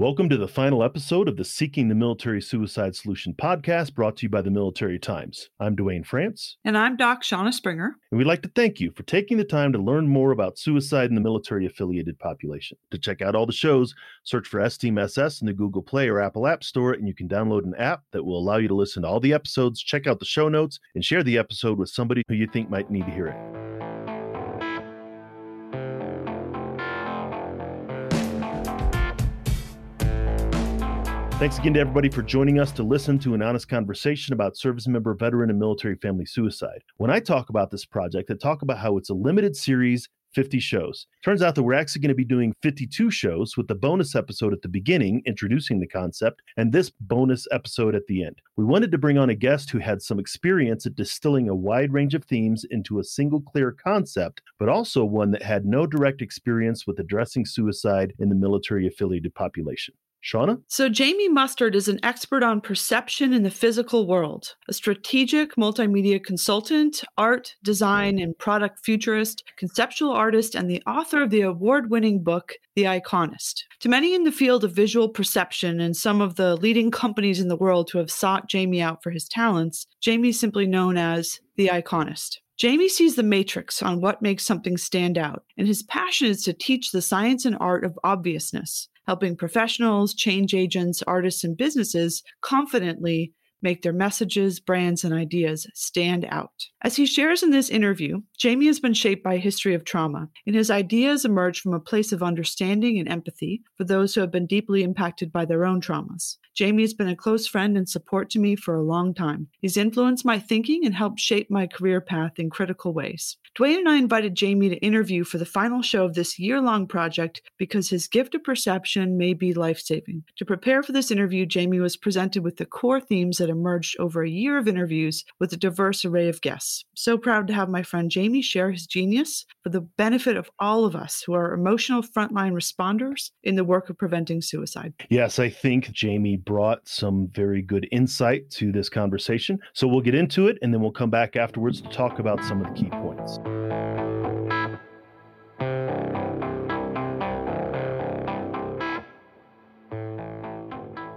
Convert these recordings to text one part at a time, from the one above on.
Welcome to the final episode of the Seeking the Military Suicide Solution podcast brought to you by the Military Times. I'm Duane France. And I'm Doc Shauna Springer. And we'd like to thank you for taking the time to learn more about suicide in the military affiliated population. To check out all the shows, search for STMSS in the Google Play or Apple App Store, and you can download an app that will allow you to listen to all the episodes, check out the show notes, and share the episode with somebody who you think might need to hear it. Thanks again to everybody for joining us to listen to an honest conversation about service member, veteran, and military family suicide. When I talk about this project, I talk about how it's a limited series 50 shows. Turns out that we're actually going to be doing 52 shows with the bonus episode at the beginning introducing the concept and this bonus episode at the end. We wanted to bring on a guest who had some experience at distilling a wide range of themes into a single clear concept, but also one that had no direct experience with addressing suicide in the military affiliated population. Shauna? So, Jamie Mustard is an expert on perception in the physical world, a strategic multimedia consultant, art, design, and product futurist, conceptual artist, and the author of the award winning book, The Iconist. To many in the field of visual perception and some of the leading companies in the world who have sought Jamie out for his talents, Jamie is simply known as The Iconist. Jamie sees the matrix on what makes something stand out, and his passion is to teach the science and art of obviousness, helping professionals, change agents, artists, and businesses confidently make their messages, brands, and ideas stand out. As he shares in this interview, Jamie has been shaped by a history of trauma, and his ideas emerge from a place of understanding and empathy for those who have been deeply impacted by their own traumas. Jamie has been a close friend and support to me for a long time. He's influenced my thinking and helped shape my career path in critical ways. Duane and I invited Jamie to interview for the final show of this year long project because his gift of perception may be life saving. To prepare for this interview, Jamie was presented with the core themes that emerged over a year of interviews with a diverse array of guests. So proud to have my friend Jamie share his genius for the benefit of all of us who are emotional frontline responders in the work of preventing suicide. Yes, I think Jamie brought some very good insight to this conversation. So we'll get into it and then we'll come back afterwards to talk about some of the key points.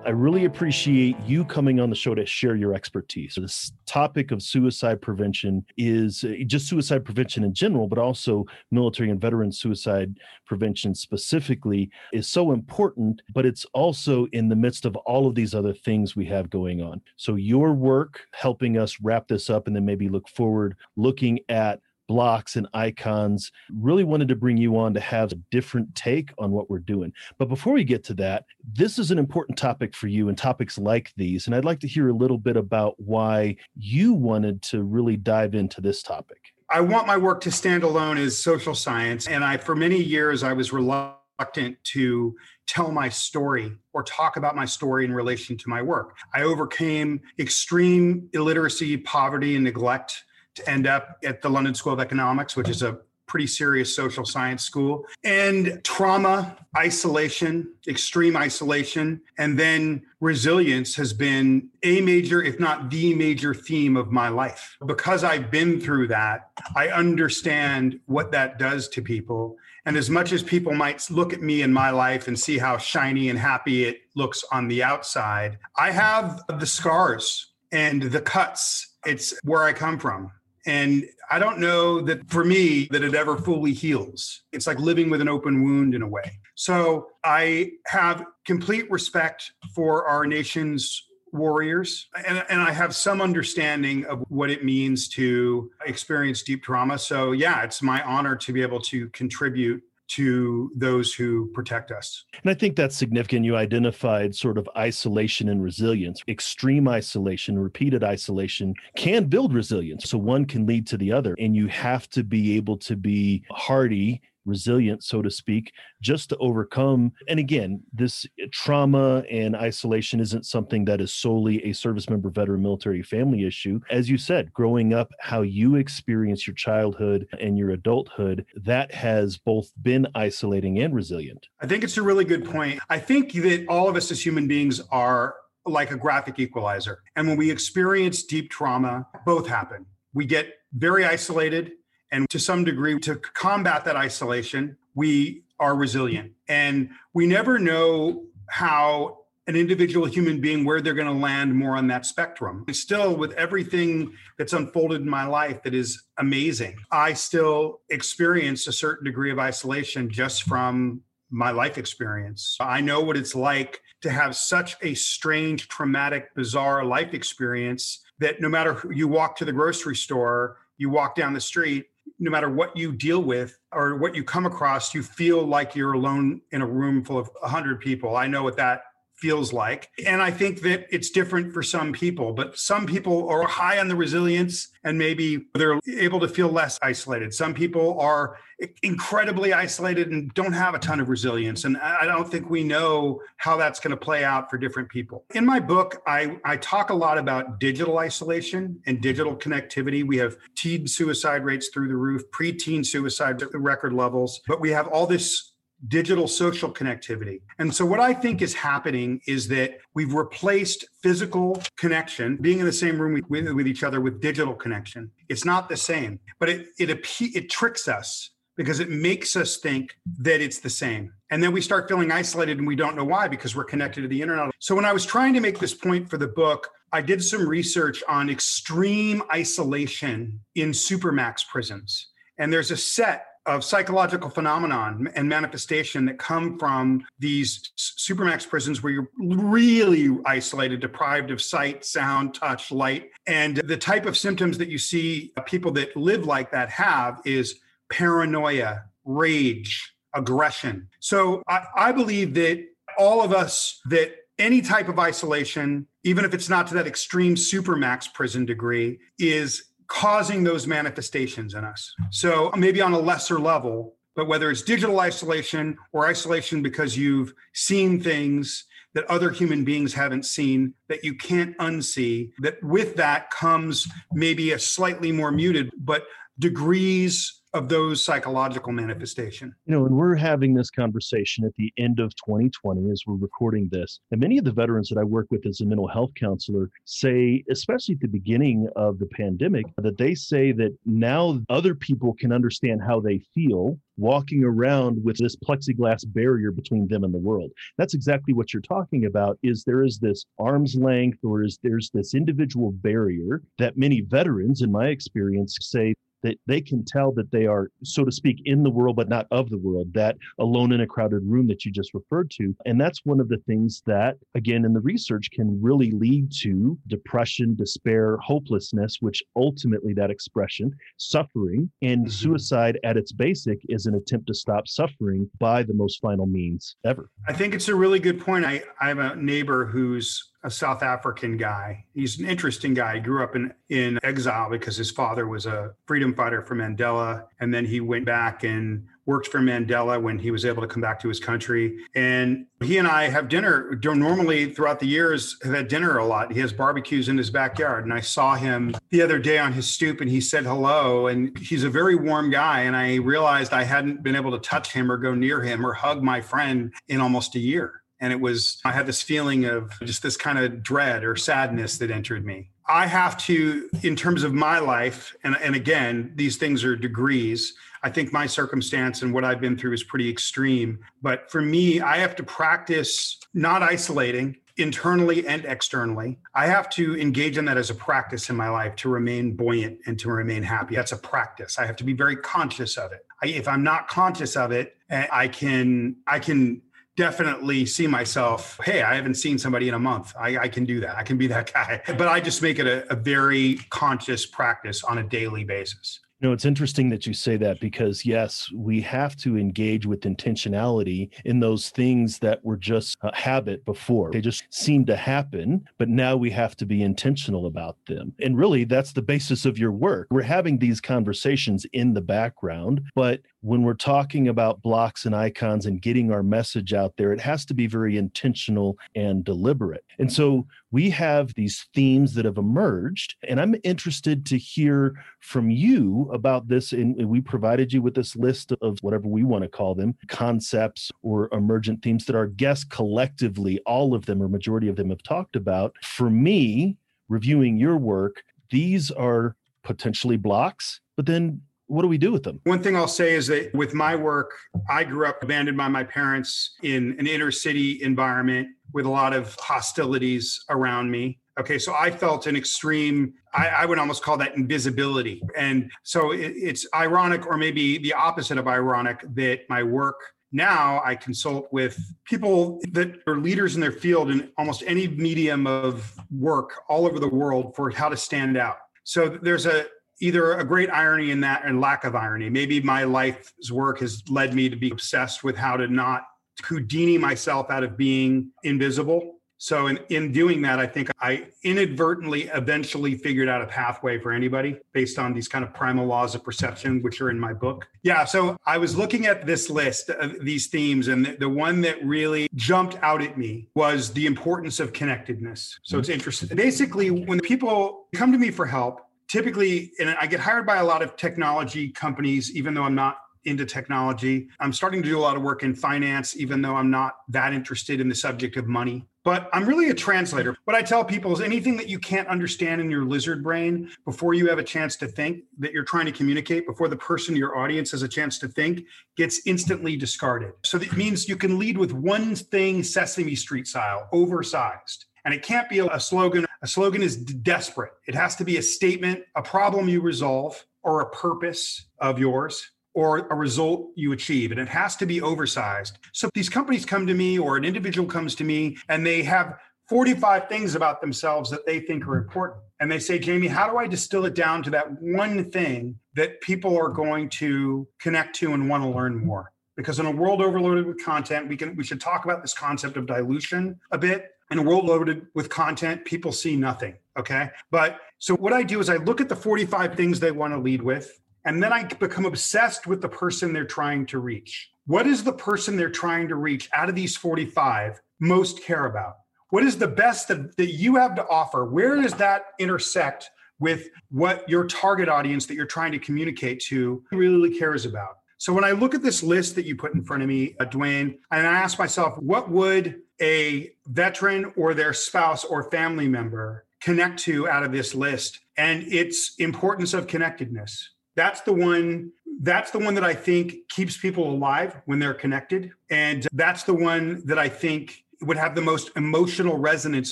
I really appreciate you coming on the show to share your expertise. This topic of suicide prevention is uh, just suicide prevention in general, but also military and veteran suicide prevention specifically is so important, but it's also in the midst of all of these other things we have going on. So your work helping us wrap this up and then maybe look forward, looking at blocks and icons. Really wanted to bring you on to have a different take on what we're doing. But before we get to that, this is an important topic for you and topics like these. And I'd like to hear a little bit about why you wanted to really dive into this topic. I want my work to stand alone as social science. And I, for many years, I was reluctant to tell my story or talk about my story in relation to my work. I overcame extreme illiteracy, poverty, and neglect to end up at the London School of Economics, which is a pretty serious social science school. And trauma, isolation, extreme isolation, and then resilience has been a major, if not the major theme of my life. Because I've been through that, I understand what that does to people. And as much as people might look at me in my life and see how shiny and happy it looks on the outside, I have the scars and the cuts. It's where I come from. And I don't know that for me that it ever fully heals. It's like living with an open wound in a way. So I have complete respect for our nation's warriors and, and i have some understanding of what it means to experience deep trauma so yeah it's my honor to be able to contribute to those who protect us. And I think that's significant. You identified sort of isolation and resilience. Extreme isolation, repeated isolation can build resilience. So one can lead to the other. And you have to be able to be hardy resilient, so to speak, just to overcome. And again, this eh, trauma and isolation isn't something that is solely a service member, veteran, military family issue. As you said, growing up, how you experience your childhood and your adulthood, that has both been isolating and resilient. I think it's a really good point. I think that all of us as human beings are like a graphic equalizer. And when we experience deep trauma, both happen. We get very isolated and to some degree, to combat that isolation, we are resilient. And we never know how an individual human being where they're going to land more on that spectrum. Still, with everything that's unfolded in my life that is amazing, I still experience a certain degree of isolation just from my life experience. I know what it's like to have such a strange, traumatic, bizarre life experience that no matter who you walk to the grocery store, you walk down the street, no matter what you deal with or what you come across, you feel like you're alone in a room full of 100 people. I know what that feels like. And I think that it's different for some people, but some people are high on the resilience and maybe they're able to feel less isolated. Some people are incredibly isolated and don't have a ton of resilience. And I don't think we know how that's going to play out for different people. In my book, I, I talk a lot about digital isolation and digital connectivity. We have teen suicide rates through the roof, preteen suicide record levels, but we have all this digital social connectivity. And so, what I think is happening is that we've replaced physical connection, being in the same room with, with each other, with digital connection. It's not the same, but it, it, it tricks us because it makes us think that it's the same. And then we start feeling isolated and we don't know why because we're connected to the internet. So, when I was trying to make this point for the book, I did some research on extreme isolation in supermax prisons. And there's a set of psychological phenomenon and manifestation that come from these supermax prisons where you're really isolated, deprived of sight, sound, touch, light. And the type of symptoms that you see uh, people that live like that have is paranoia, rage, aggression. So I, I believe that all of us that any type of isolation, even if it's not to that extreme supermax prison degree, is causing those manifestations in us. So maybe on a lesser level, but whether it's digital isolation or isolation because you've seen things that other human beings haven't seen that you can't unsee, that with that comes maybe a slightly more muted, but degrees of those psychological manifestation. You know, and we're having this conversation at the end of 2020 as we're recording this. And many of the veterans that I work with as a mental health counselor say, especially at the beginning of the pandemic, that they say that now other people can understand how they feel walking around with this plexiglass barrier between them and the world. That's exactly what you're talking about is there is this arm's length or is there's this individual barrier that many veterans in my experience say that they can tell that they are, so to speak, in the world, but not of the world, that alone in a crowded room that you just referred to. And that's one of the things that, again, in the research can really lead to depression, despair, hopelessness, which ultimately that expression, suffering, and mm-hmm. suicide at its basic is an attempt to stop suffering by the most final means ever. I think it's a really good point. I, I have a neighbor who's a South African guy. He's an interesting guy. He grew up in, in exile because his father was a freedom fighter for Mandela. And then he went back and worked for Mandela when he was able to come back to his country. And he and I have dinner normally throughout the years, have had dinner a lot. He has barbecues in his backyard. And I saw him the other day on his stoop and he said hello. And he's a very warm guy. And I realized I hadn't been able to touch him or go near him or hug my friend in almost a year. And it was, I had this feeling of just this kind of dread or sadness that entered me. I have to, in terms of my life, and, and again, these things are degrees. I think my circumstance and what I've been through is pretty extreme. But for me, I have to practice not isolating internally and externally. I have to engage in that as a practice in my life to remain buoyant and to remain happy. That's a practice. I have to be very conscious of it. I, if I'm not conscious of it, eh, I can I can definitely see myself hey i haven't seen somebody in a month. I, I can do that. I can be that guy. But i just make it a, a very conscious practice on a daily basis you know, it's interesting that you say that because, yes, we have to engage with intentionality in those things that were just a habit before. They just seem to happen, but now we have to be intentional about them. And really, that's the basis of your work. We're having these conversations in the background, but when we're talking about blocks and icons and getting our message out there, it has to be very intentional and deliberate. And so we have these themes that have emerged, and I'm interested to hear from you about this. And we provided you with this list of whatever we want to call them concepts or emergent themes that our guests collectively, all of them or majority of them, have talked about. For me, reviewing your work, these are potentially blocks, but then what do we do with them? One thing I'll say is that with my work, I grew up abandoned by my parents in an inner city environment with a lot of hostilities around me. Okay, so I felt an extreme, I, I would almost call that invisibility. And so it, it's ironic, or maybe the opposite of ironic, that my work now I consult with people that are leaders in their field in almost any medium of work all over the world for how to stand out. So there's a either a great irony in that and lack of irony. Maybe my life's work has led me to be obsessed with how to not Houdini myself out of being invisible so in, in doing that, I think I inadvertently eventually figured out a pathway for anybody based on these kind of primal laws of perception, which are in my book. Yeah. So I was looking at this list of these themes, and the, the one that really jumped out at me was the importance of connectedness. So it's mm-hmm. interesting. Basically, when people come to me for help, typically, and I get hired by a lot of technology companies, even though I'm not into technology. I'm starting to do a lot of work in finance, even though I'm not that interested in the subject of money. But I'm really a translator. What I tell people is anything that you can't understand in your lizard brain before you have a chance to think that you're trying to communicate, before the person, your audience, has a chance to think, gets instantly discarded. So that means you can lead with one thing, Sesame Street style, oversized. And it can't be a slogan. A slogan is desperate. It has to be a statement, a problem you resolve, or a purpose of yours or a result you achieve. And it has to be oversized. So these companies come to me or an individual comes to me and they have 45 things about themselves that they think are important. And they say, Jamie, how do I distill it down to that one thing that people are going to connect to and want to learn more? Because in a world overloaded with content, we can we should talk about this concept of dilution a bit. In a world loaded with content, people see nothing. Okay. But so what I do is I look at the 45 things they want to lead with and then I become obsessed with the person they're trying to reach. What is the person they're trying to reach out of these 45 most care about? What is the best that, that you have to offer? Where does that intersect with what your target audience that you're trying to communicate to really cares about? So when I look at this list that you put in front of me, uh, Duane, and I ask myself, what would a veteran or their spouse or family member connect to out of this list? And its importance of connectedness that's the one that's the one that I think keeps people alive when they're connected. And that's the one that I think would have the most emotional resonance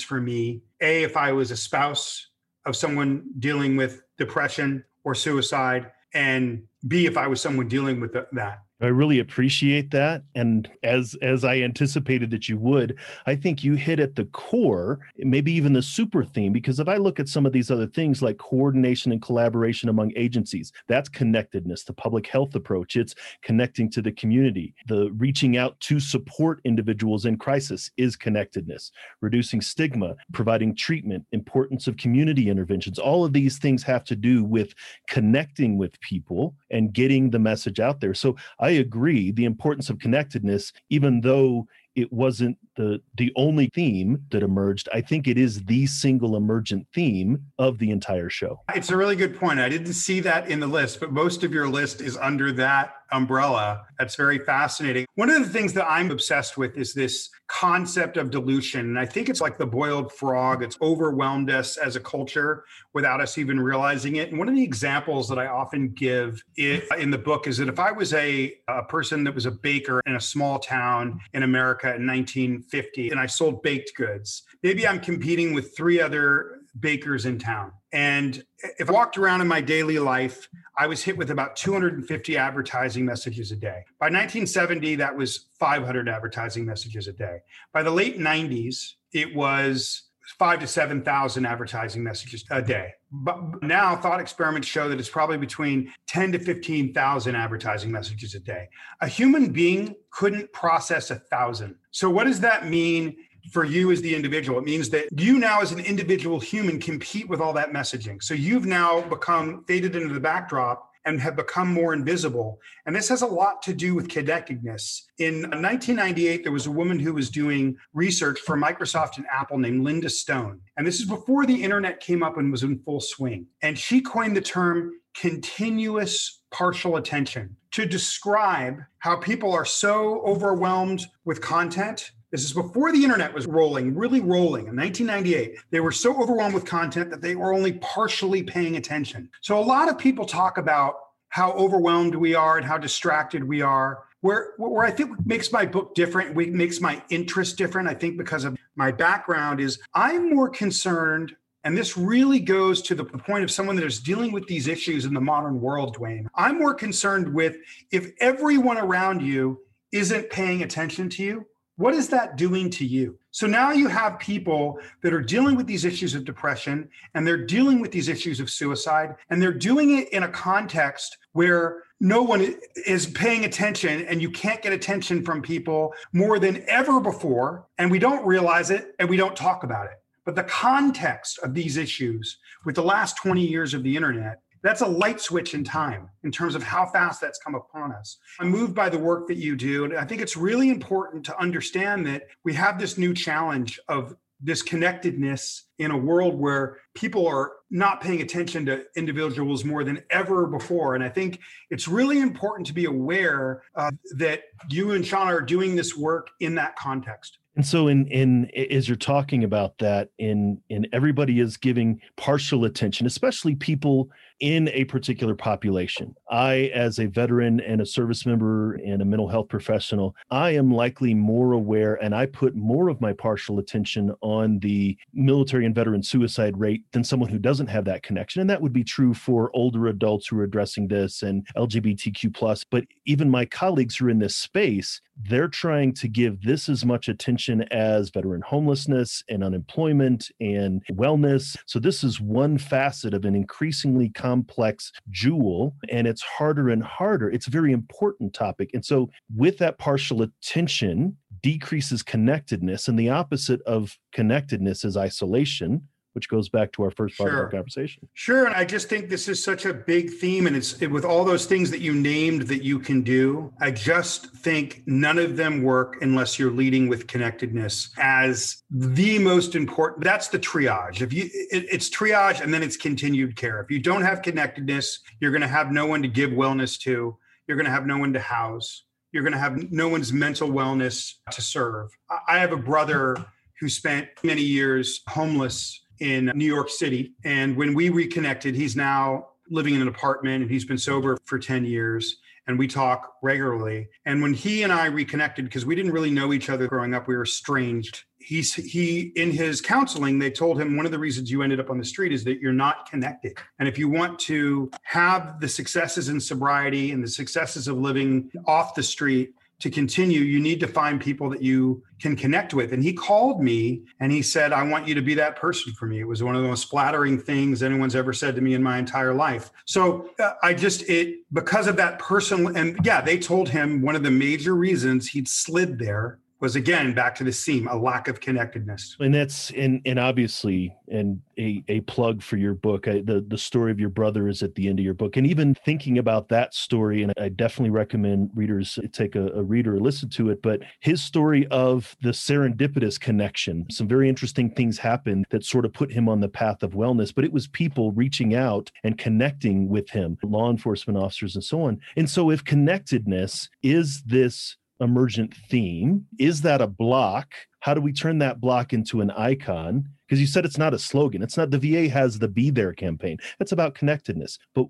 for me. A, if I was a spouse of someone dealing with depression or suicide, and B, if I was someone dealing with that. I really appreciate that. And as as I anticipated that you would, I think you hit at the core, maybe even the super theme, because if I look at some of these other things like coordination and collaboration among agencies, that's connectedness, the public health approach, it's connecting to the community. The reaching out to support individuals in crisis is connectedness, reducing stigma, providing treatment, importance of community interventions. All of these things have to do with connecting with people and getting the message out there. So I agree the importance of connectedness, even though it wasn't the the only theme that emerged i think it is the single emergent theme of the entire show. It's a really good point. I didn't see that in the list but most of your list is under that umbrella. That's very fascinating. One of the things that I'm obsessed with is this concept of dilution. And I think it's like the boiled frog. It's overwhelmed us as a culture without us even realizing it. And one of the examples that I often give in the book is that if I was a, a person that was a baker in a small town in America in 1950 and I sold baked goods, maybe I'm competing with three other bakers in town. And if I walked around in my daily life, I was hit with about 250 advertising messages a day. By 1970, that was 500 advertising messages a day. By the late 90s, it was five to 7,000 advertising messages a day. But now thought experiments show that it's probably between 10 to 15,000 advertising messages a day. A human being couldn't process a thousand. So what does that mean for you as the individual. It means that you now, as an individual human, compete with all that messaging. So you've now become faded into the backdrop and have become more invisible. And this has a lot to do with connectedness. In 1998, there was a woman who was doing research for Microsoft and Apple named Linda Stone. And this is before the internet came up and was in full swing. And she coined the term continuous partial attention to describe how people are so overwhelmed with content this is before the internet was rolling, really rolling in 1998. They were so overwhelmed with content that they were only partially paying attention. So a lot of people talk about how overwhelmed we are and how distracted we are. Where, where I think makes my book different, makes my interest different, I think because of my background, is I'm more concerned and this really goes to the point of someone that is dealing with these issues in the modern world, Duane. I'm more concerned with if everyone around you isn't paying attention to you, what is that doing to you? So now you have people that are dealing with these issues of depression and they're dealing with these issues of suicide, and they're doing it in a context where no one is paying attention and you can't get attention from people more than ever before. And we don't realize it and we don't talk about it. But the context of these issues with the last 20 years of the internet, that's a light switch in time in terms of how fast that's come upon us. I'm moved by the work that you do. And I think it's really important to understand that we have this new challenge of disconnectedness in a world where people are not paying attention to individuals more than ever before. And I think it's really important to be aware uh, that you and Shauna are doing this work in that context. And so in in as you're talking about that in in everybody is giving partial attention, especially people in a particular population. I, as a veteran and a service member and a mental health professional, I am likely more aware and I put more of my partial attention on the military and veteran suicide rate than someone who doesn't have that connection. And that would be true for older adults who are addressing this and LGBTQ plus. But even my colleagues who are in this space, they're trying to give this as much attention as veteran homelessness and unemployment and wellness. So this is one facet of an increasingly complex jewel and it's harder and harder. It's a very important topic. And so, with that partial attention, decreases connectedness, and the opposite of connectedness is isolation which goes back to our first part sure. of our conversation. Sure, and I just think this is such a big theme, and it's it, with all those things that you named that you can do. I just think none of them work unless you're leading with connectedness as the most important. That's the triage. If you, it, it's triage, and then it's continued care. If you don't have connectedness, you're going to have no one to give wellness to. You're going to have no one to house. You're going to have no one's mental wellness to serve. I have a brother who spent many years homeless in New York City. And when we reconnected, he's now living in an apartment and he's been sober for 10 years and we talk regularly. And when he and I reconnected, because we didn't really know each other growing up, we were estranged. He's he in his counseling, they told him one of the reasons you ended up on the street is that you're not connected. And if you want to have the successes in sobriety and the successes of living off the street, to continue, you need to find people that you can connect with. And he called me and he said, I want you to be that person for me. It was one of the most flattering things anyone's ever said to me in my entire life. So uh, I just, it, because of that person, and yeah, they told him one of the major reasons he'd slid there was again back to the seam a lack of connectedness. And that's and and obviously and a, a plug for your book. I, the the story of your brother is at the end of your book. And even thinking about that story and i definitely recommend readers take a, a read or listen to it but his story of the serendipitous connection. Some very interesting things happened that sort of put him on the path of wellness but it was people reaching out and connecting with him law enforcement officers and so on. And so if connectedness is this emergent theme. Is that a block? How do we turn that block into an icon? Because you said it's not a slogan. It's not the VA has the Be There campaign. It's about connectedness. But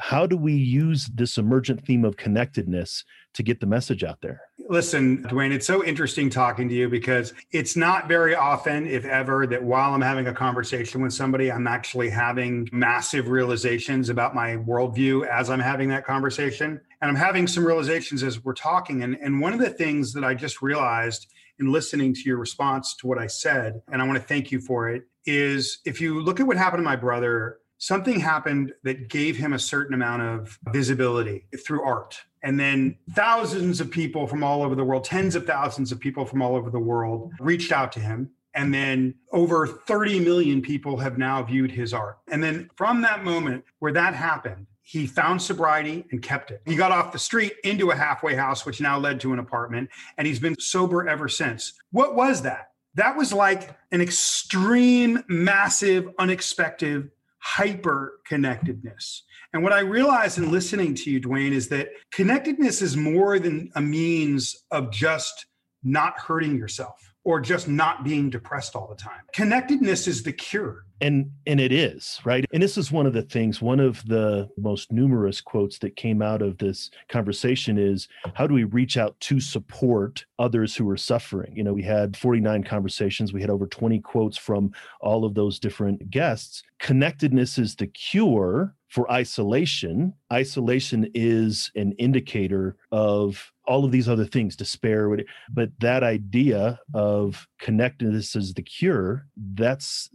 how do we use this emergent theme of connectedness to get the message out there? Listen, Duane, it's so interesting talking to you because it's not very often, if ever, that while I'm having a conversation with somebody, I'm actually having massive realizations about my worldview as I'm having that conversation. And I'm having some realizations as we're talking. And, and one of the things that I just realized in listening to your response to what I said, and I want to thank you for it, is if you look at what happened to my brother, something happened that gave him a certain amount of visibility through art and then thousands of people from all over the world, tens of thousands of people from all over the world reached out to him. And then over 30 million people have now viewed his art. And then from that moment where that happened, he found sobriety and kept it. He got off the street into a halfway house, which now led to an apartment, and he's been sober ever since. What was that? That was like an extreme, massive, unexpected hyper connectedness. And what I realized in listening to you, Duane, is that connectedness is more than a means of just not hurting yourself. or just not being depressed all the time. Connectedness is the cure. And and it is, right? And this is one of the things, one of the most numerous quotes that came out of this conversation is how do we reach out to support others who are suffering? You know, we had 49 conversations, we had over 20 quotes from all of those different guests. Connectedness is the cure for isolation. Isolation is an indicator of all of these other things despair but that idea of connectedness as the cure that's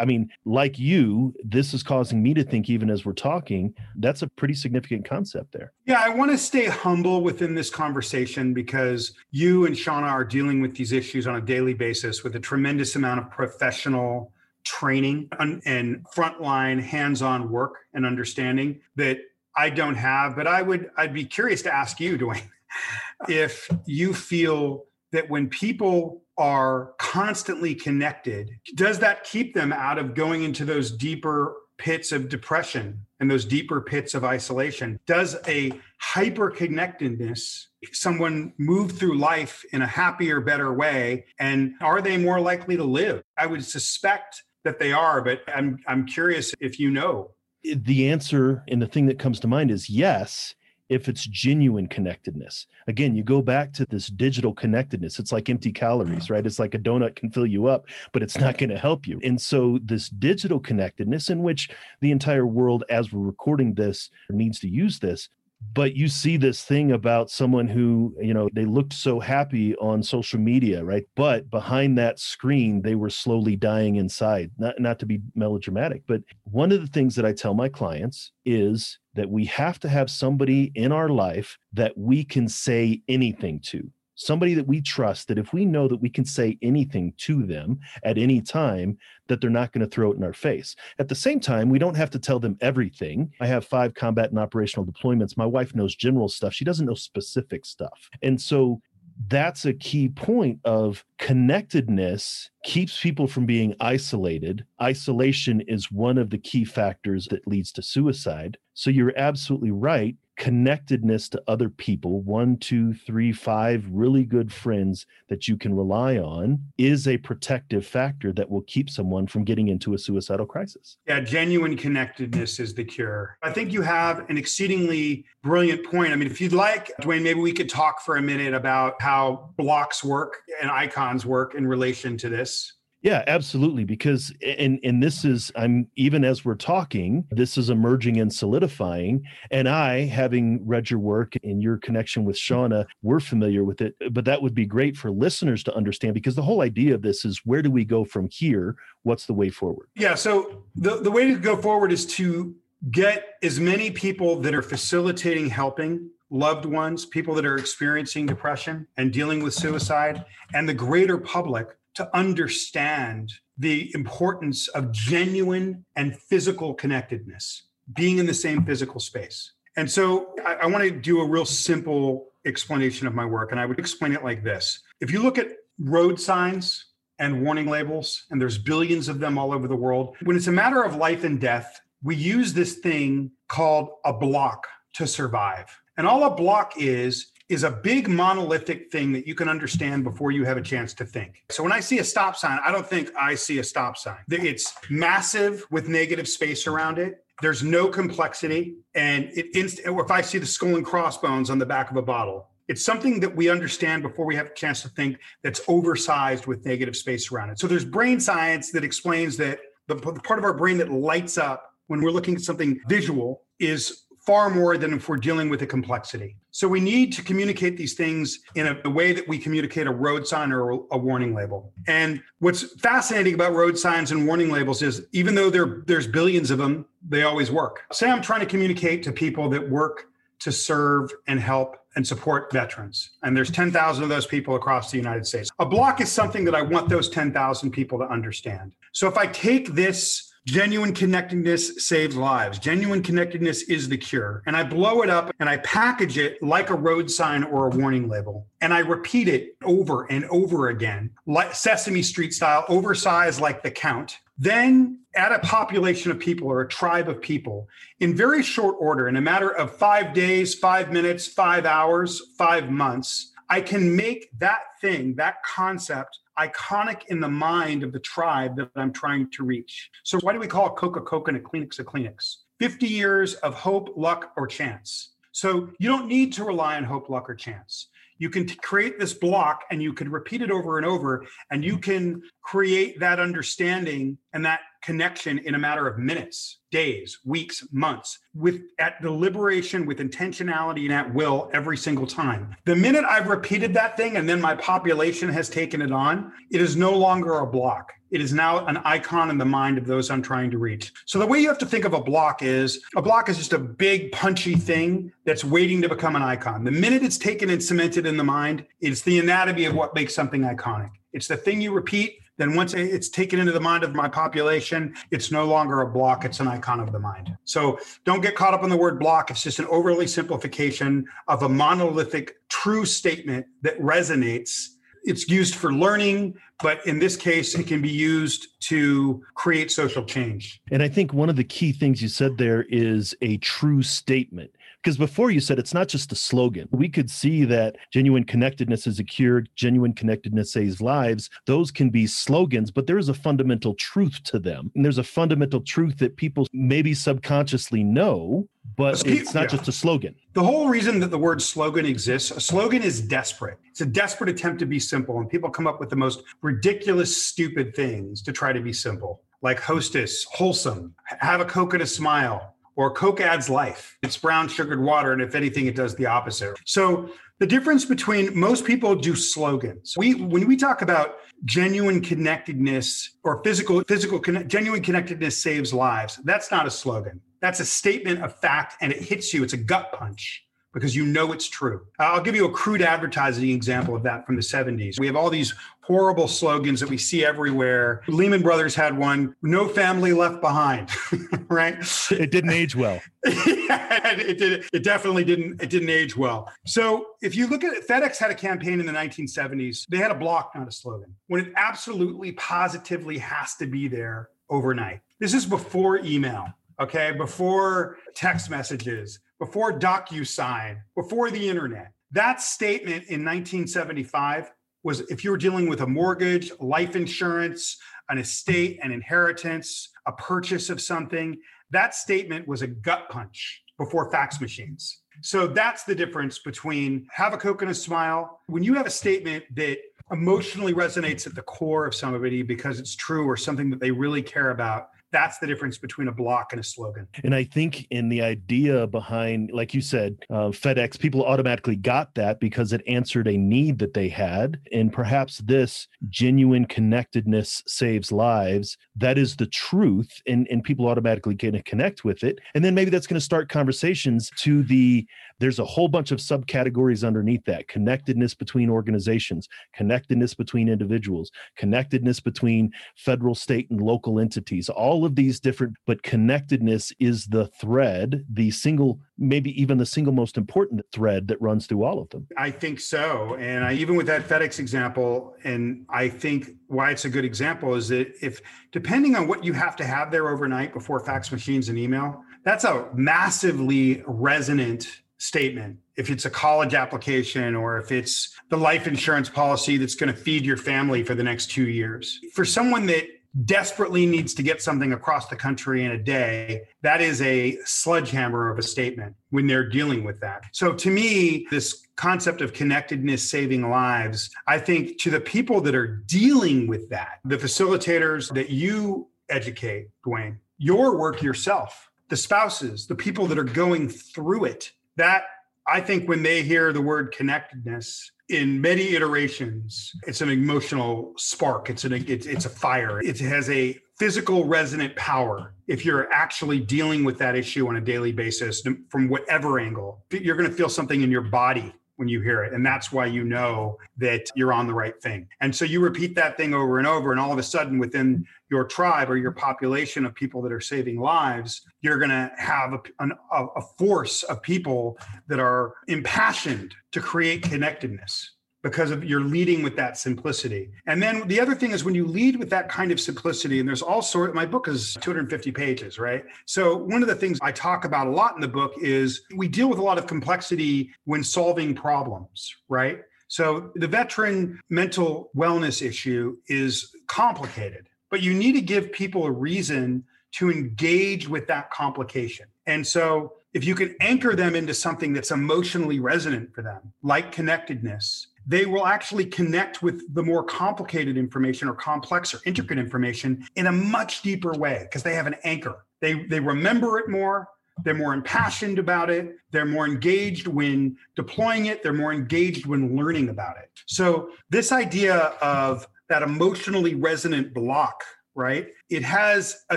i mean like you this is causing me to think even as we're talking that's a pretty significant concept there yeah i want to stay humble within this conversation because you and shauna are dealing with these issues on a daily basis with a tremendous amount of professional training and frontline hands-on work and understanding that I don't have, but I would I'd be curious to ask you, Duane, if you feel that when people are constantly connected, does that keep them out of going into those deeper pits of depression and those deeper pits of isolation? Does a hyper connectedness someone move through life in a happier, better way? And are they more likely to live? I would suspect that they are, but I'm I'm curious if you know. The answer and the thing that comes to mind is yes if it's genuine connectedness. Again, you go back to this digital connectedness. It's like empty calories, right? It's like a donut can fill you up, but it's not going to help you. And so, this digital connectedness, in which the entire world, as we're recording this, needs to use this, but you see this thing about someone who you know they looked so happy on social media right? But behind that screen they were slowly dying inside not not to be melodramatic but one of the things that i tell my clients is that we have to have somebody in our life that we can say anything to somebody that we trust that if we know that we can say anything to them at any time that they're not going to throw it in our face. At the same time we don't have to tell them everything. I have five combat and operational deployments. My wife knows general stuff. She doesn't know specific stuff. And so that's a key point of connectedness keeps people from being isolated. Isolation is one of the key factors that leads to suicide. So you're absolutely right connectedness to other people, one, two, three, five really good friends that you can rely on, is a protective factor that will keep someone from getting into a suicidal crisis. Yeah, genuine connectedness is the cure. I think you have an exceedingly brilliant point. I mean, if you'd like, Duane, maybe we could talk for a minute about how blocks work and icons work in relation to this. Yeah, absolutely. Because and and this is I'm even as we're talking, this is emerging and solidifying. And I, having read your work and your connection with Shauna, we're familiar with it. But that would be great for listeners to understand because the whole idea of this is where do we go from here? What's the way forward? Yeah. So the, the way to go forward is to get as many people that are facilitating helping loved ones, people that are experiencing depression and dealing with suicide, and the greater public to understand the importance of genuine and physical connectedness, being in the same physical space. And so I, I want to do a real simple explanation of my work. And I would explain it like this If you look at road signs and warning labels, and there's billions of them all over the world, when it's a matter of life and death, we use this thing called a block to survive. And all a block is, is a big monolithic thing that you can understand before you have a chance to think. So when I see a stop sign, I don't think I see a stop sign. It's massive with negative space around it. There's no complexity. And it inst- if I see the skull and crossbones on the back of a bottle, it's something that we understand before we have a chance to think that's oversized with negative space around it. So there's brain science that explains that the, the part of our brain that lights up when we're looking at something visual is far more than if we're dealing with a complexity. So we need to communicate these things in a, a, way that we communicate a road sign or a, warning label. And what's fascinating about road signs and warning labels is even though there, there's billions of them, they always work. Say I'm trying to communicate to people that work to serve and help and support veterans. And there's 10,000 of those people across the United States. A block is something that I want those 10,000 people to understand. So if I take this Genuine connectedness saves lives. Genuine connectedness is the cure. And I blow it up and I package it like a road sign or a warning label. And I repeat it over and over again, like Sesame Street style, oversized like the count. Then add a population of people or a tribe of people in very short order, in a matter of five days, five minutes, five hours, five months. I can make that thing, that concept iconic in the mind of the tribe that I'm trying to reach. So, why do we call Coca Coca and a Kleenex a Kleenex? 50 years of hope, luck, or chance. So, you don't need to rely on hope, luck, or chance you can t- create this block and you can repeat it over and over and you mm-hmm. can create that understanding and that connection in a matter of minutes days weeks months with at deliberation with intentionality and at will every single time. The minute i've repeated that thing and then my population has taken it on it is no longer a block it is now an icon in the mind of those I'm trying to reach. So the way you have to think of a block is a block is just a big punchy thing that's waiting to become an icon. The minute it's taken and cemented in the mind, it's the anatomy of what makes something iconic. It's the thing you repeat. Then once it's taken into the mind of my population, it's no longer a block, it's an icon of the mind. So don't get caught up in the word block. It's just an overly simplification of a monolithic true statement that resonates it's used for learning, but in this case, it can be used to create social change. And I think one of the key things you said there is a true statement. Because before you said it's not just a slogan. We could see that genuine connectedness is a cure, genuine connectedness saves lives. Those can be slogans, but there is a fundamental truth to them. And there's a fundamental truth that people maybe subconsciously know, but it's not yeah. just a slogan. The whole reason that the word slogan exists, a slogan is desperate. It's a desperate attempt to be simple, and people come up with the most ridiculous, stupid things to try to be simple, like hostess, wholesome, have a Coke and a smile, or Coke adds life. It's brown sugared water, and if anything, it does the opposite. So the difference between most people do slogans. We when we talk about genuine connectedness or physical physical genuine connectedness saves lives. That's not a slogan. That's a statement of fact, and it hits you. It's a gut punch because you know it's true. I'll give you a crude advertising example of that from the 70s. We have all these horrible slogans that we see everywhere. Lehman Brothers had one, no family left behind, right? It didn't age well. yeah, it did it definitely didn't it didn't age well. So, if you look at it, FedEx had a campaign in the 1970s. They had a block, not a slogan. When it absolutely positively has to be there overnight. This is before email okay, before text messages, before DocuSign, before the internet. That statement in 1975 was if you were dealing with a mortgage, life insurance, an estate, an inheritance, a purchase of something, that statement was a gut punch before fax machines. So that's the difference between have a Coke and a smile. When you have a statement that emotionally resonates at the core of somebody because it's true or something that they really care about, that's the difference between a block and a slogan. And I think in the idea behind, like you said, uh, FedEx, people automatically got that because it answered a need that they had. And perhaps this genuine connectedness saves lives. That is the truth. And, and people automatically going to connect with it. And then maybe that's going to start conversations to the there's a whole bunch of subcategories underneath that connectedness between organizations, connectedness between individuals, connectedness between federal, state, and local entities, all of these different, but connectedness is the thread, the single, maybe even the single most important thread that runs through all of them. I think so. And I, even with that FedEx example, and I think why it's a good example is that if, depending on what you have to have there overnight before fax machines and email, that's a massively resonant statement if it's a college application or if it's the life insurance policy that's going to feed your family for the next two years. For someone that desperately needs to get something across the country in a day, that is a sledgehammer of a statement when they're dealing with that. So to me, this concept of connectedness saving lives, I think to the people that are dealing with that, the facilitators that you educate, Duane, your work yourself, the spouses, the people that are going through it, that I think when they hear the word connectedness in many iterations, it's an emotional spark. It's an it's, it's a fire. It has a physical resonant power. If you're actually dealing with that issue on a daily basis from whatever angle, you're going to feel something in your body when you hear it. And that's why you know that you're on the right thing. And so you repeat that thing over and over. And all of a sudden, within your tribe or your population of people that are saving lives, you're going to have a, a, a force of people that are impassioned to create connectedness because of you're leading with that simplicity. And then the other thing is when you lead with that kind of simplicity, and there's all sort. My book is 250 pages, right? So one of the things I talk about a lot in the book is we deal with a lot of complexity when solving problems, right? So the veteran mental wellness issue is complicated, but you need to give people a reason to engage with that complication. And so if you can anchor them into something that's emotionally resonant for them, like connectedness, they will actually connect with the more complicated information or complex or intricate information in a much deeper way because they have an anchor. They, they remember it more. They're more impassioned about it. They're more engaged when deploying it. They're more engaged when learning about it. So, this idea of that emotionally resonant block right? It has a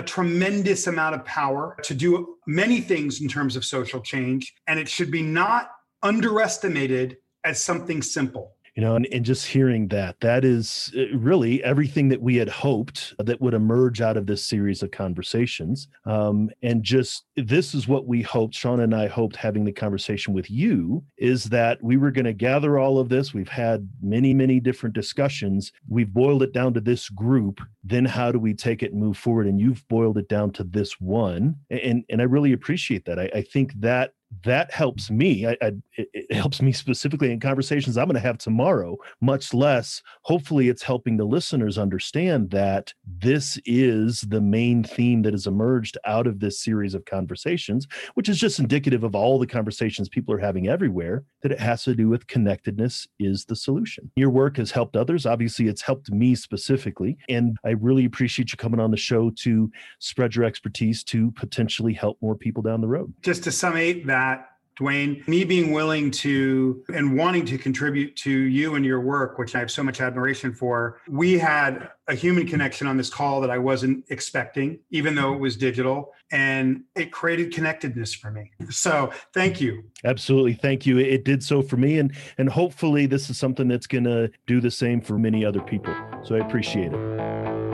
tremendous amount of power to do many things in terms of social change, and it should be not underestimated as something simple you know and, and just hearing that that is uh, really everything that we had hoped that would emerge out of this series of conversations. Um, and just this is what we hoped Shauna and i hoped having the conversation with you is that we were going to gather all of this. We've had many many different discussions. We've boiled it down to this group. Then how do we take it and move forward? And you've boiled it down to this one. And and i really appreciate that. I, I think that that helps me. I, I, it helps me specifically in conversations I'm going to have tomorrow, much less, hopefully, it's helping the listeners understand that this is the main theme that has emerged out of this series of conversations, which is just indicative of all the conversations people are having everywhere, that it has to do with connectedness is the solution. Your work has helped others. Obviously, it's helped me specifically. And I really appreciate you coming on the show to spread your expertise to potentially help more people down the road. Just to summate that, that, Duane, me being willing to and wanting to contribute to you and your work, which I have so much admiration for, we had a human connection on this call that I wasn't expecting, even though it was digital. And it created connectedness for me. So thank you. Absolutely. Thank you. It did so for me. And and hopefully this is something that's gonna do the same for many other people. So I appreciate it.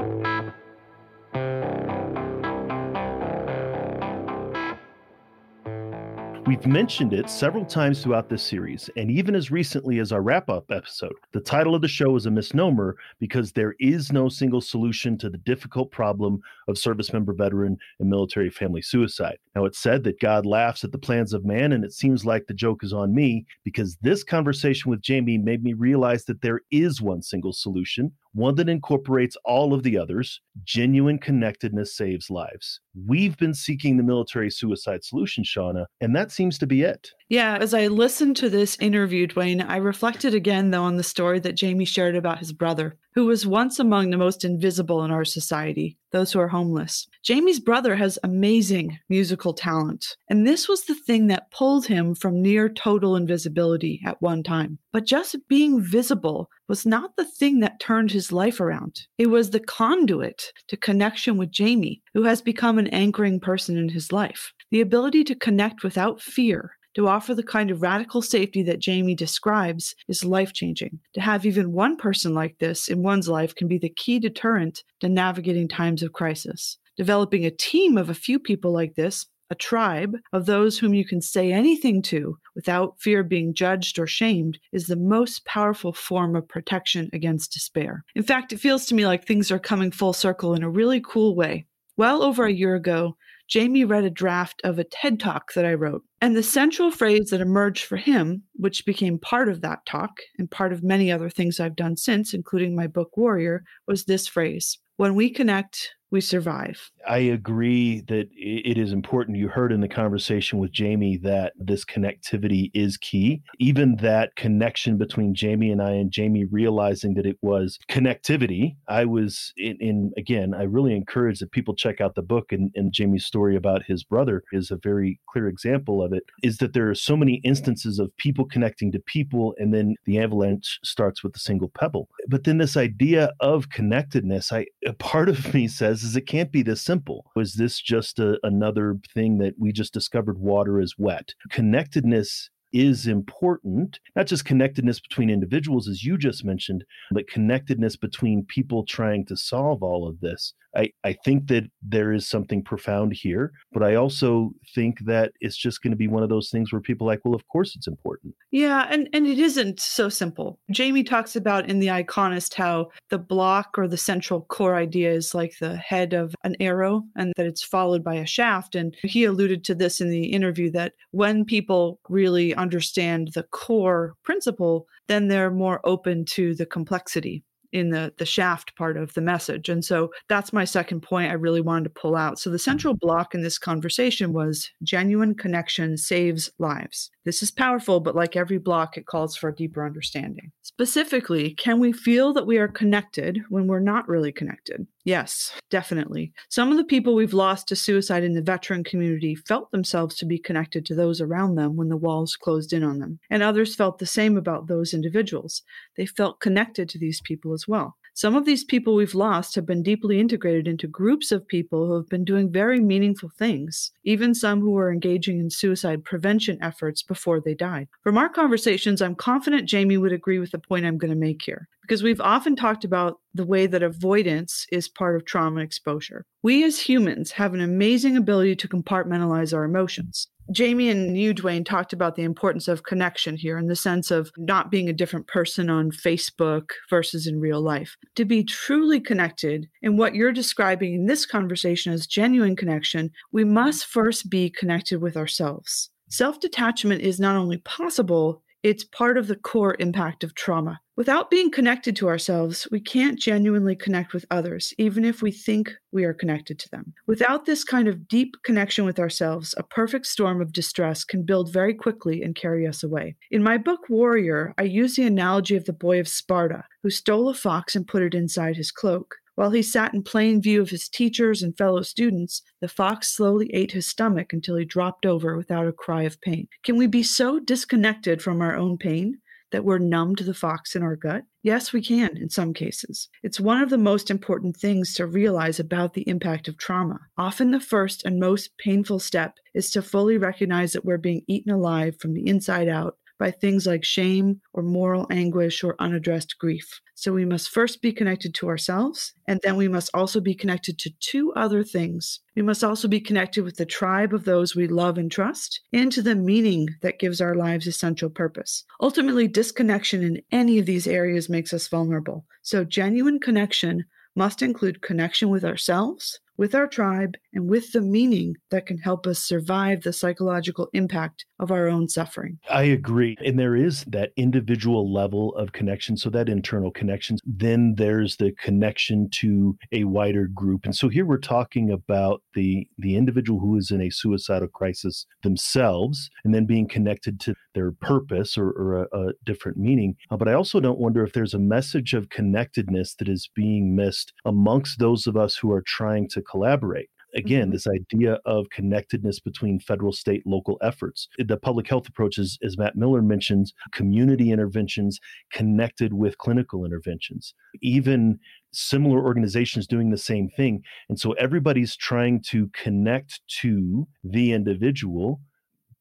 We've mentioned it several times throughout this series, and even as recently as our wrap up episode. The title of the show is a misnomer because there is no single solution to the difficult problem of service member veteran and military family suicide. Now, it's said that God laughs at the plans of man, and it seems like the joke is on me because this conversation with Jamie made me realize that there is one single solution, one that incorporates all of the others. Genuine connectedness saves lives. We've been seeking the military suicide solution, Shauna, and that seems to be it. Yeah, as I listened to this interview, Duane, I reflected again, though, on the story that Jamie shared about his brother, who was once among the most invisible in our society, those who are homeless. Jamie's brother has amazing musical talent, and this was the thing that pulled him from near total invisibility at one time. But just being visible was not the thing that turned his life around. It was the conduit to connection with Jamie, who has become an anchoring person in his life. The ability to connect without fear to offer the kind of radical safety that Jamie describes is life changing. To have even one person like this in one's life can be the key deterrent to navigating times of crisis. Developing a team of a few people like this, a tribe of those whom you can say anything to without fear of being judged or shamed, is the most powerful form of protection against despair. In fact, it feels to me like things are coming full circle in a really cool way. Well over a year ago, Jamie read a draft of a TED talk that I wrote. And the central phrase that emerged for him, which became part of that talk and part of many other things I've done since, including my book Warrior, was this phrase When we connect, we survive. I agree that it is important. You heard in the conversation with Jamie that this connectivity is key. Even that connection between Jamie and I, and Jamie realizing that it was connectivity. I was in, in again, I really encourage that people check out the book and, and Jamie's story about his brother is a very clear example of it. Is that there are so many instances of people connecting to people, and then the avalanche starts with a single pebble. But then this idea of connectedness, I a part of me says is it can't be this simple. Was this just a, another thing that we just discovered water is wet? Connectedness is important, not just connectedness between individuals, as you just mentioned, but connectedness between people trying to solve all of this. I, I think that there is something profound here, but I also think that it's just going to be one of those things where people like, well, of course it's important. Yeah, and, and it isn't so simple. Jamie talks about in The Iconist how the block or the central core idea is like the head of an arrow and that it's followed by a shaft. And he alluded to this in the interview that when people really understand the core principle, then they're more open to the complexity in the the shaft part of the message. And so that's my second point I really wanted to pull out. So the central block in this conversation was genuine connection saves lives. This is powerful, but like every block, it calls for a deeper understanding. Specifically, can we feel that we are connected when we're not really connected? Yes, definitely. Some of the people we've lost to suicide in the veteran community felt themselves to be connected to those around them when the walls closed in on them, and others felt the same about those individuals. They felt connected to these people as well. Some of these people we've lost have been deeply integrated into groups of people who have been doing very meaningful things, even some who were engaging in suicide prevention efforts before they died. From our conversations, I'm confident Jamie would agree with the point I'm going to make here, because we've often talked about the way that avoidance is part of trauma exposure. We as humans have an amazing ability to compartmentalize our emotions. Jamie and you, Duane, talked about the importance of connection here in the sense of not being a different person on Facebook versus in real life. To be truly connected, and what you're describing in this conversation as genuine connection, we must first be connected with ourselves. Self detachment is not only possible, it's part of the core impact of trauma. Without being connected to ourselves, we can't genuinely connect with others, even if we think we are connected to them. Without this kind of deep connection with ourselves, a perfect storm of distress can build very quickly and carry us away. In my book, Warrior, I use the analogy of the boy of Sparta who stole a fox and put it inside his cloak. While he sat in plain view of his teachers and fellow students, the fox slowly ate his stomach until he dropped over without a cry of pain. Can we be so disconnected from our own pain that we're numb to the fox in our gut? Yes, we can in some cases. It's one of the most important things to realize about the impact of trauma. Often, the first and most painful step is to fully recognize that we're being eaten alive from the inside out by things like shame or moral anguish or unaddressed grief. So we must first be connected to ourselves, and then we must also be connected to two other things. We must also be connected with the tribe of those we love and trust, and to the meaning that gives our lives essential purpose. Ultimately, disconnection in any of these areas makes us vulnerable. So, genuine connection must include connection with ourselves, with our tribe, and with the meaning that can help us survive the psychological impact of our own suffering. I agree. And there is that individual level of connection. So, that internal connection. Then there's the connection to a wider group. And so, here we're talking about the, the individual who is in a suicidal crisis themselves and then being connected to their purpose or, or a, a, different meaning. Uh, but I also don't wonder if there's a message of connectedness that is being missed amongst those of us who are trying to collaborate. Again mm-hmm. this idea of connectedness between federal state local efforts. The public health approach is, as matt miller mentions community interventions connected with clinical interventions. Even similar organizations doing the same thing. And so everybody's trying to connect to the individual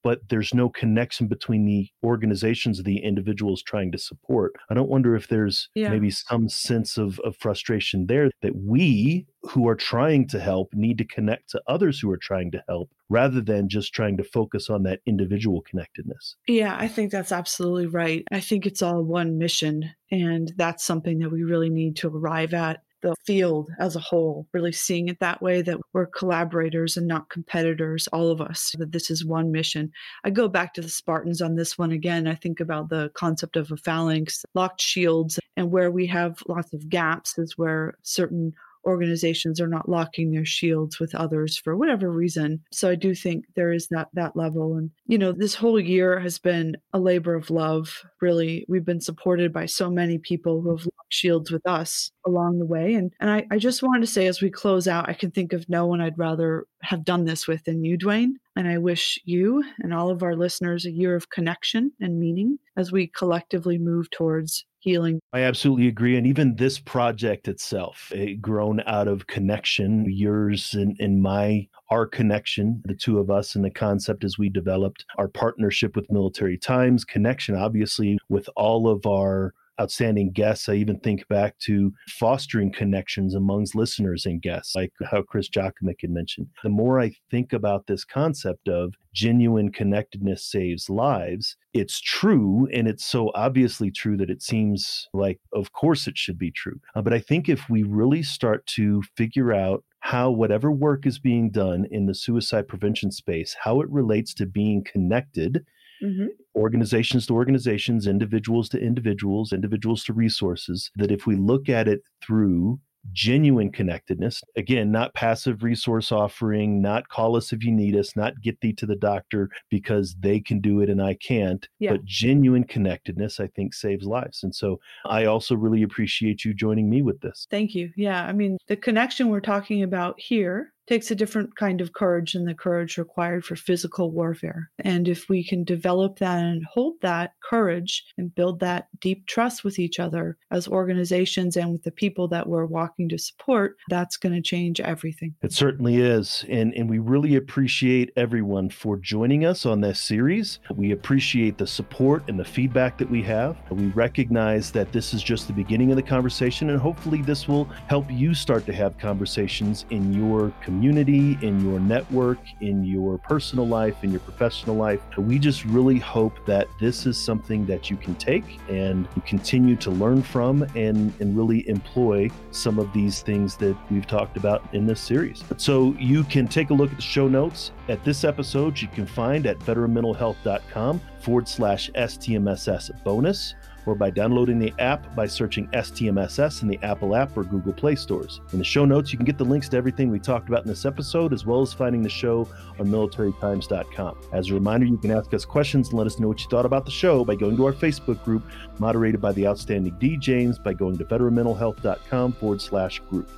but there's no connection between the organizations the individuals trying to support. I don't wonder if there's yeah. maybe some sense of, of frustration there that we who are trying to help need to connect to others who are trying to help rather than just trying to focus on that individual connectedness. Yeah, I think that's absolutely right. I think it's all one mission. And that's something that we really need to arrive at the field as a whole, really seeing it that way that we're collaborators and not competitors, all of us, that this is one mission. I go back to the Spartans on this one again. I think about the concept of a phalanx, locked shields, and where we have lots of gaps is where certain organizations are not locking their shields with others for whatever reason. So I do think there is that that level and you know this whole year has been a labor of love. Really, we've been supported by so many people who have locked shields with us along the way and and I, I just wanted to say as we close out, I can think of no one I'd rather have done this with than you, Duane. And I wish you and all of our listeners a year of connection and meaning as we collectively move towards healing. I absolutely agree. And even this project itself, it grown out of connection, yours and, and my our connection, the two of us, and the concept as we developed our partnership with Military Times, connection, obviously, with all of our outstanding guests. I even think back to fostering connections amongst listeners and guests, like how Chris Jakimick had mentioned. The more I think about this concept of genuine connectedness saves lives, it's true. And it's so obviously true that it seems like, of course, it should be true. Uh, but I think if we really start to figure out how whatever work is being done in the suicide prevention space, how it relates to being connected mm-hmm. organizations to organizations, individuals to individuals, individuals to resources, that if we look at it through genuine connectedness. Again, not passive resource offering, not call us if you need us, not get thee to the doctor because they can do it and I can't, yeah. but genuine connectedness, I think, saves lives. And so I also really appreciate you joining me with this. Thank you. Yeah. I mean, the connection we're talking about here takes a different kind of courage than the courage required for physical warfare. And if we can develop that and hold that courage and build that deep trust with each other as organizations and with the people that we're walking to support, that's going to change everything. It certainly is. And, and we really appreciate everyone for joining us on this series. We appreciate the support and the feedback that we have. We recognize that this is just the beginning of the conversation, and hopefully, this will help you start to have conversations in your community community, in your network, in your personal life, in your professional life. We just really hope that this is something that you can take and continue to learn from and, and really employ some of these things that we've talked about in this series. So you can take a look at the show notes at this episode. You can find at veteranmentalhealth.com forward slash STMSS bonus or by downloading the app by searching STMSS in the Apple app or Google Play stores. In the show notes, you can get the links to everything we talked about in this episode, as well as finding the show on militarytimes.com. As a reminder, you can ask us questions and let us know what you thought about the show by going to our Facebook group, moderated by the outstanding D. James, by going to veteranmentalhealth.com forward slash group.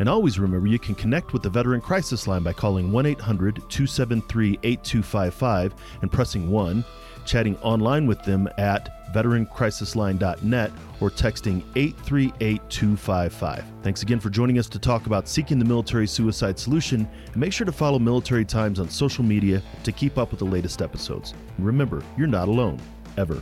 And always remember you can connect with the Veteran Crisis Line by calling 1 800 273 8255 and pressing 1, chatting online with them at veterancrisisline.net or texting 838255. Thanks again for joining us to talk about seeking the military suicide solution and make sure to follow Military Times on social media to keep up with the latest episodes. Remember, you're not alone, ever.